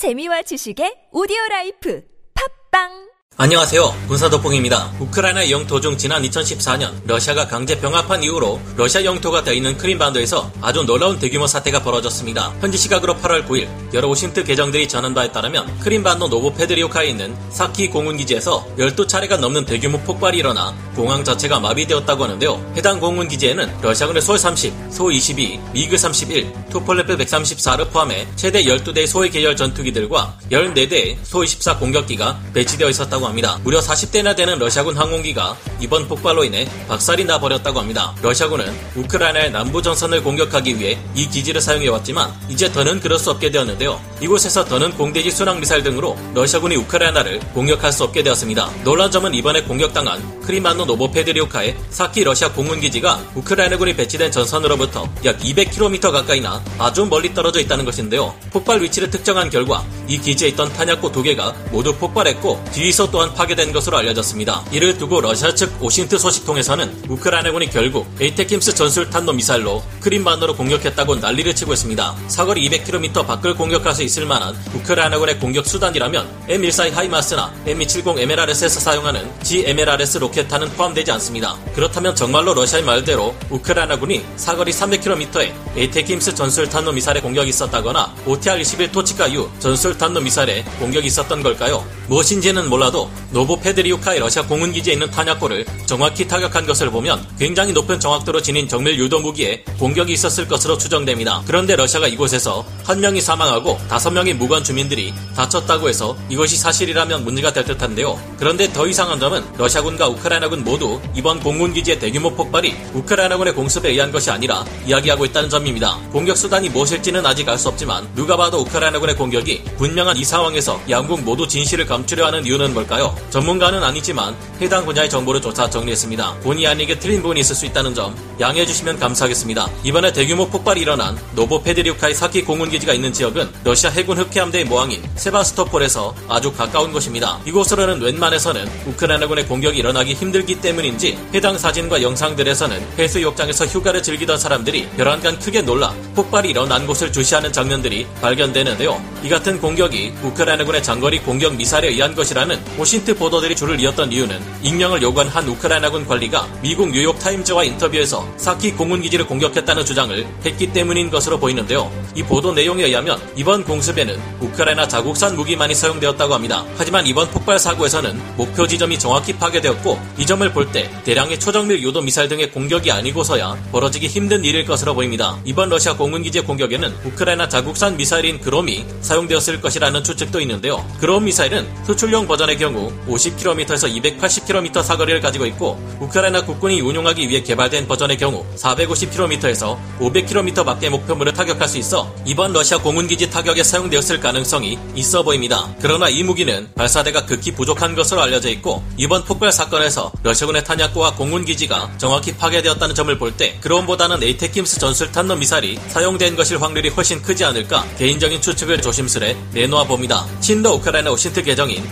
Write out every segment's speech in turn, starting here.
재미와 지식의 오디오 라이프. 팟빵 안녕하세요. 군사도봉입니다. 우크라이나 영토 중 지난 2014년 러시아가 강제 병합한 이후로 러시아 영토가 되어 있는 크림반도에서 아주 놀라운 대규모 사태가 벌어졌습니다. 현지 시각으로 8월 9일 여러 OSINT 계정들이 전한 바에 따르면 크림반도 노보페드리오카에 있는 사키 공군기지에서 12차례가 넘는 대규모 폭발이 일어나 공항 자체가 마비되었다고 하는데요. 해당 공군기지에는 러시아군의 소 30, 소 22, 미그 31, 투폴레프 134를 포함해 최대 12대의 소위 계열 전투기들과 14대의 소24 공격기가 배치되어 있었다고 합니다. 합니다. 무려 40대나 되는 러시아군 항공기가 이번 폭발로 인해 박살이 나버렸다고 합니다. 러시아군은 우크라이나의 남부 전선을 공격하기 위해 이 기지를 사용해왔지만 이제 더는 그럴 수 없게 되었는데요. 이곳에서 더는 공대지 순항 미사일 등으로 러시아군이 우크라이나를 공격할 수 없게 되었습니다. 놀라운 점은 이번에 공격당한 크림반도 노보페드리오카의 사키 러시아 공군기지가 우크라이나군이 배치된 전선으로부터 약 200km 가까이나 아주 멀리 떨어져 있다는 것인데요. 폭발 위치를 특정한 결과 이 기지에 있던 탄약고 두 개가 모두 폭발했고 뒤에서 또한 파괴된 것으로 알려졌습니다. 이를 두고 러시아 측 OSINT 소식통에서는 우크라이나군이 결국 ATACMS 전술 탄도 미사일로 크림반도로 공격했다고 난리를 치고 있습니다. 사거리 200km 밖을 공격할 수 있을 만한 우크라이나군의 공격 수단이라면 M142 HIMARS나 M270 MLRS에서 사용하는 GMLRS 로켓탄은 포함되지 않습니다. 그렇다면 정말로 러시아의 말대로 우크라이나군이 사거리 300km에 ATACMS 전술 탄도 미사일에 공격이 있었다거나 OTR-21 토치카 유 전술 탄도 미사일에 공격이 있었던 걸까요? 무엇인지는 몰라도 노보 페드리우카의 러시아 공군기지에 있는 탄약고를 정확히 타격한 것을 보면 굉장히 높은 정확도로 지닌 정밀 유도 무기에 공격이 있었을 것으로 추정됩니다. 그런데 러시아가 이곳에서 한 명이 사망하고 다섯 명의 무고한 주민들이 다쳤다고 해서 이것이 사실이라면 문제가 될 듯한데요. 그런데 더 이상한 점은 러시아군과 우크라이나군 모두 이번 공군기지의 대규모 폭발이 우크라이나군의 공습에 의한 것이 아니라 이야기하고 있다는 점입니다. 공격 수단이 무엇일지는 아직 알 수 없지만 누가 봐도 우크라이나군의 공격이 분명한 이 상황에서 양국 모두 진실을 감추려 하는 이유는 뭘까 요? 전문가는 아니지만 해당 분야의 정보를 조사 정리했습니다. 본의 아니게 틀린 부분이 있을 수 있다는 점 양해해 주시면 감사하겠습니다. 이번에 대규모 폭발이 일어난 노보페드리우카의 사키 공군기지가 있는 지역은 러시아 해군 흑해함대의 모항인 세바스토폴에서 아주 가까운 곳입니다. 이곳으로는 웬만해서는 우크라이나군의 공격이 일어나기 힘들기 때문인지 해당 사진과 영상들에서는 해수욕장에서 휴가를 즐기던 사람들이 열한간 크게 놀라 폭발이 일어난 곳을 주시하는 장면들이 발견되는데요. 이 같은 공격이 우크라이나군의 장거리 공격 미사일에 의한 것이라는 OSINT 보도들이 줄을 이었던 이유는 익명을 요구한 한 우크라이나군 관리가 미국 뉴욕 타임즈와 인터뷰에서 사키 공군기지를 공격했다는 주장을 했기 때문인 것으로 보이는데요. 이 보도 내용에 의하면 이번 공습에는 우크라이나 자국산 무기만이 사용되었다고 합니다. 하지만 이번 폭발 사고에서는 목표 지점이 정확히 파괴되었고 이 점을 볼 때 대량의 초정밀 요도 미사일 등의 공격이 아니고서야 벌어지기 힘든 일일 것으로 보입니다. 이번 러시아 공군기지의 공격에는 우크라이나 자국산 미사일인 그롬이 사용되었을 것이라는 추측도 있는데요. 그롬 미사일은 수출용 버전의 경우 50km에서 280km 사거리를 가지고 있고 우크라이나 국군이 운용하기 위해 개발된 버전의 경우 450km에서 500km 밖의 목표물을 타격할 수 있어 이번 러시아 공군기지 타격에 사용되었을 가능성이 있어 보입니다. 그러나 이 무기는 발사대가 극히 부족한 것으로 알려져 있고 이번 폭발 사건에서 러시아군의 탄약고와 공군기지가 정확히 파괴되었다는 점을 볼 때 드론보다는 ATACMS 전술 탄도 미사일이 사용된 것일 확률이 훨씬 크지 않을까 개인적인 추측을 조심스레 내놓아 봅니다. 친 우크라이나 OSINT 계정인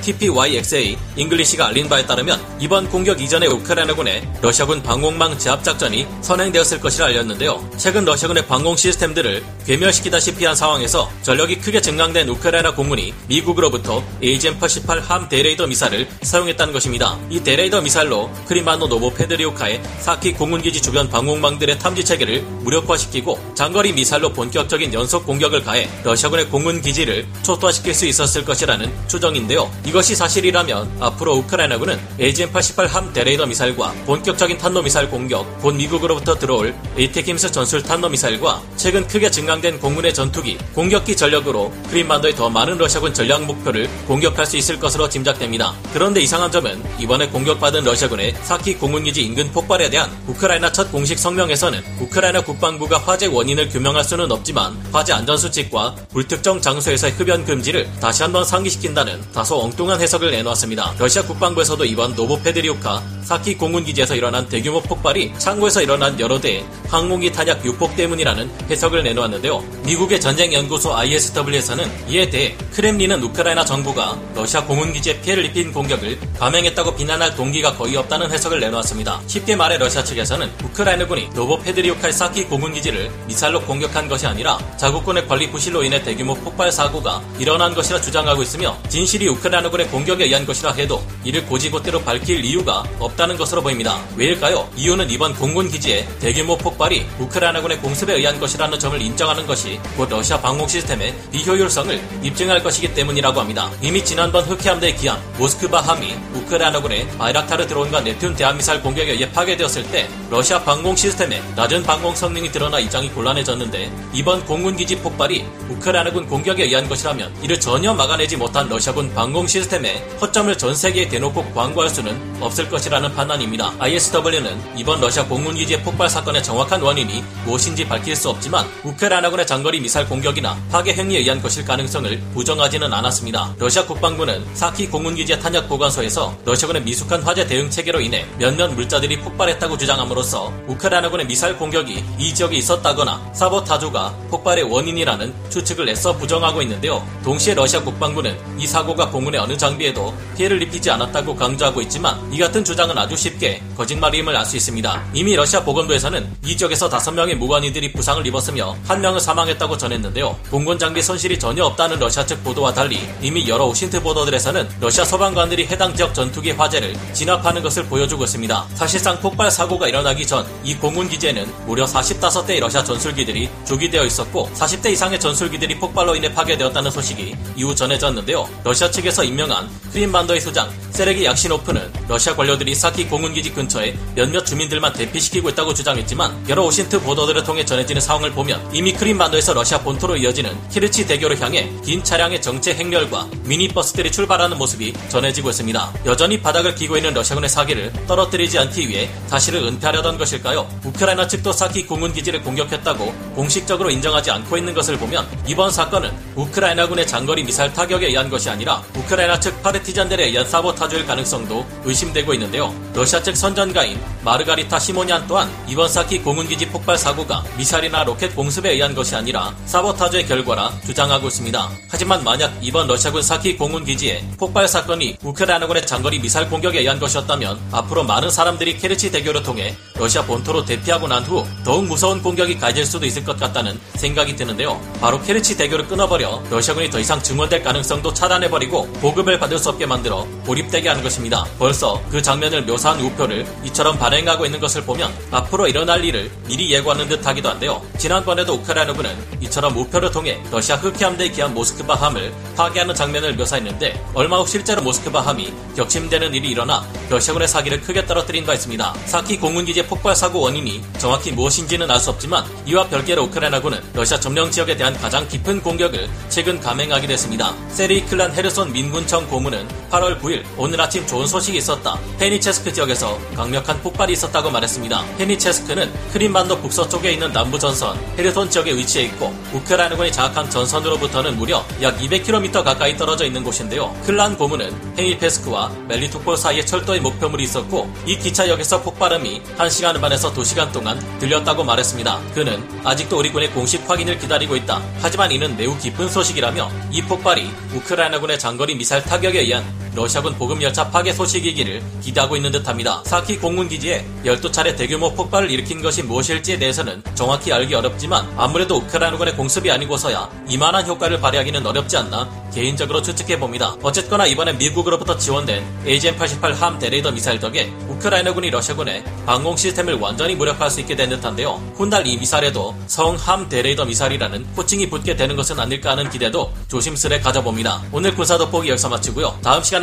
TPYXA English가 알린 바에 따르면 이번 공격 이전에 우크라이나군의 러시아군 방공망 제압 작전이 선행되었을 것이라 알렸는데요. 최근 러시아군의 방공 시스템들을 괴멸시키다시피 한 상황에서 전력이 크게 증강된 우크라이나 공군이 미국으로부터 AGM-88 HARM 대레이더 미사일을 사용했다는 것입니다. 이 대레이더 미사일로 크림반도 노보 페드리오카의 사키 공군기지 주변 방공망들의 탐지 체계를 무력화시키고 장거리 미사일로 본격적인 연속 공격을 가해 러시아군의 공군기지를 초토화시킬 수 있었을 것이라는 추정인데요. 이것이 사실이라 면 앞으로 우크라이나군은 AGM-88 HARM 대레이더 미사일과 본격적인 탄도미사일 공격, 본 미국으로부터 들어올 ATACMS 전술 탄도미사일과 최근 크게 증강된 공군의 전투기, 공격기 전력으로 크림반도의 더 많은 러시아군 전략 목표를 공격할 수 있을 것으로 짐작됩니다. 그런데 이상한 점은 이번에 공격받은 러시아군의 사키 공군기지 인근 폭발에 대한 우크라이나 첫 공식 성명에서는 우크라이나 국방부가 화재 원인을 규명할 수는 없지만 화재 안전수칙과 불특정 장소에서의 흡연 금지를 다시 한번 상기시킨다는 다소 엉뚱한 해석을 내놓 내놓았습니다. 러시아 국방부에서도 이번 노보페드리오카 사키 공군기지에서 일어난 대규모 폭발이 창고에서 일어난 여러 대의 항공기 탄약 유폭 때문이라는 해석을 내놓았는데요. 미국의 전쟁연구소 ISW에서는 이에 대해 크렘린은 우크라이나 정부가 러시아 공군기지에 피해를 입힌 공격을 감행했다고 비난할 동기가 거의 없다는 해석을 내놓았습니다. 쉽게 말해 러시아 측에서는 우크라이나군이 노보페드리오카의 사키 공군기지를 미사일로 공격한 것이 아니라 자국군의 관리 부실로 인해 대규모 폭발 사고가 일어난 것이라 주장하고 있으며 진실이 우크라이나군의 공격에 의한 것이라 해도 이를 곧이곧대로 밝힐 이유가 없다는 것으로 보입니다. 왜일까요? 이유는 이번 공군 기지의 대규모 폭발이 우크라이나군의 공습에 의한 것이라는 점을 인정하는 것이 곧 러시아 방공 시스템의 비효율성을 입증할 것이기 때문이라고 합니다. 이미 지난번 흑해함대의 기함 모스크바 함이 우크라이나군의 바이락타르 드론과 Neptune 대함미사일 공격에 의해 파괴되었을 때 러시아 방공 시스템의 낮은 방공 성능이 드러나 입장이 곤란해졌는데 이번 공군 기지 폭발이 우크라이나군 공격에 의한 것이라면 이를 전혀 막아내지 못한 러시아군 방공 시스템의 허점을 전 세계에 대놓고 광고할 수는 없을 것이라는 판단입니다. ISW는 이번 러시아 공군기지의 폭발 사건의 정확한 원인이 무엇인지 밝힐 수 없지만 우크라이나군의 장거리 미사일 공격이나 파괴 행위에 의한 것일 가능성을 부정하지는 않았습니다. 러시아 국방부는 사키 공군기지의 탄약 보관소에서 러시아군의 미숙한 화재 대응 체계로 인해 몇몇 물자들이 폭발했다고 주장함으로써 우크라이나군의 미사일 공격이 이 지역에 있었다거나 사보타주가 폭발의 원인이라는 추측을 애써 부정하고 있는데요. 동시에 러시아 국방부는 이 사고가 공군의 어느 장비에도 피해를 입히지 않았다고 강조하고 있지만 이 같은 주장은 아주 쉽게 거짓말임을 알 수 있습니다. 이미 러시아 보건부에서는 이 지역에서 5명의 무관인들이 부상을 입었으며 한 명은 사망했다고 전했는데요. 공군 장비 손실이 전혀 없다는 러시아 측 보도와 달리 이미 여러 오신트 보도들에서는 러시아 소방관들이 해당 지역 전투기 화재를 진압하는 것을 보여주고 있습니다. 사실상 폭발 사고가 일어나기 전 이 공군 기지에는 무려 45대의 러시아 전술기들이 조기되어 있었고 40대 이상의 전술기들이 폭발로 인해 파괴되었다는 소식이 이후 전해졌는데요. 러시아 측에서 임명한 크림반도의 수장 세르게이 악쇼노프는 러시아 관료들이 사키 공군기지 근처에 몇몇 주민들만 대피시키고 있다고 주장했지만 여러 OSINT 보도들을 통해 전해지는 상황을 보면 이미 크림반도에서 러시아 본토로 이어지는 케르치 대교를 향해 긴 차량의 정체 행렬과 미니버스들이 출발하는 모습이 전해지고 있습니다. 여전히 바닥을 기고 있는 러시아군의 사기를 떨어뜨리지 않기 위해 사실을 은폐하려던 것일까요? 우크라이나 측도 사키 공군기지를 공격했다고 공식적으로 인정하지 않고 있는 것을 보면 이번 사건은 우크라이나군의 장거리 미사일 타격에 의한 것이 아니라 우크라이나 측 파르티 잔들에 의한 사보타주일 가능성도 의심되고 있는데요. 러시아 측 선전가인 마르가리타 시모니안 또한 이번 사키 공군기지 폭발 사고가 미사일이나 로켓 공습에 의한 것이 아니라 사보타주의 결과라 주장하고 있습니다. 하지만 만약 이번 러시아군 사키 공군기지의 폭발 사건이 우크라이나군의 장거리 미사일 공격에 의한 것이었다면 앞으로 많은 사람들이 케르치 대교를 통해 러시아 본토로 대피하고 난 후 더욱 무서운 공격이 가해질 수도 있을 것 같다는 생각이 드는데요. 바로 케르치 대교를 끊어버려 러시아군이 더 이상 증원될 가능성도 차단해버리고 보급을 받을 수 없게 만들어 고립되게 하는 것입니다. 벌써 그 장면을 묘사한 우표를 이처럼 발행하고 있는 것을 보면 앞으로 일어날 일을 미리 예고하는 듯 하기도 한데요. 지난번에도 우크라이나군은 이처럼 우표를 통해 러시아 흑해함대의 기함 모스크바 함을 파괴하는 장면을 묘사했는데 얼마 후 실제로 모스크바 함이 격침되는 일이 일어나 러시아군의 사기를 크게 떨어뜨린 바 있습니다. 사키 공군기지의 폭발 사고 원인이 정확히 무엇인지는 알 수 없지만 이와 별개로 우크라이나군은 러시아 점령 지역에 대한 가장 깊은 공격을 최근 감행하게 됐습니다. 세르히 클란 헤르손 민군청 고문은 8월 9일 오늘 아침 좋은 소식이 있었다. 헤니체스크 지역에서 강력한 폭발이 있었다고 말했습니다. 헤니체스크는 크림반도 북서쪽에 있는 남부 전선 헤르손 지역에 위치해 있고 우크라이나군이 장악한 전선으로부터는 무려 약 200km 가까이 떨어져 있는 곳인데요. 클란 고문은 헤니체스크와 멜리토폴 사이에 철도의 목표물이 있었고 이 기차역에서 폭발음이 1시간 반에서 2시간 동안 들렸다고 말했습니다. 그는 아직도 우리 군의 공식 확인을 기다리고 있다. 하지만 이는 매우 기쁜 소식이라며 이 폭발이 우크라이나군의 장거리 미사일 타격에 의한 again. 러시아군 보급열차 파괴 소식이기를 기대하고 있는 듯합니다. 사키 공군기지에 12차례 대규모 폭발을 일으킨 것이 무엇일지에 대해서는 정확히 알기 어렵지만 아무래도 우크라이나군의 공습이 아니고서야 이만한 효과를 발휘하기는 어렵지 않나 개인적으로 추측해 봅니다. 어쨌거나 이번엔 미국으로부터 지원된 AGM-88 함 대레이더 미사일 덕에 우크라이나군이 러시아군의 방공 시스템을 완전히 무력화할 수 있게 된 듯한데요. 훗날 이 미사일에도 성함 대레이더 미사일이라는 호칭이 붙게 되는 것은 아닐까 하는 기대도 조심스레 가져봅니다. 오늘 군사 돋보기 여기서 마치고요. 다음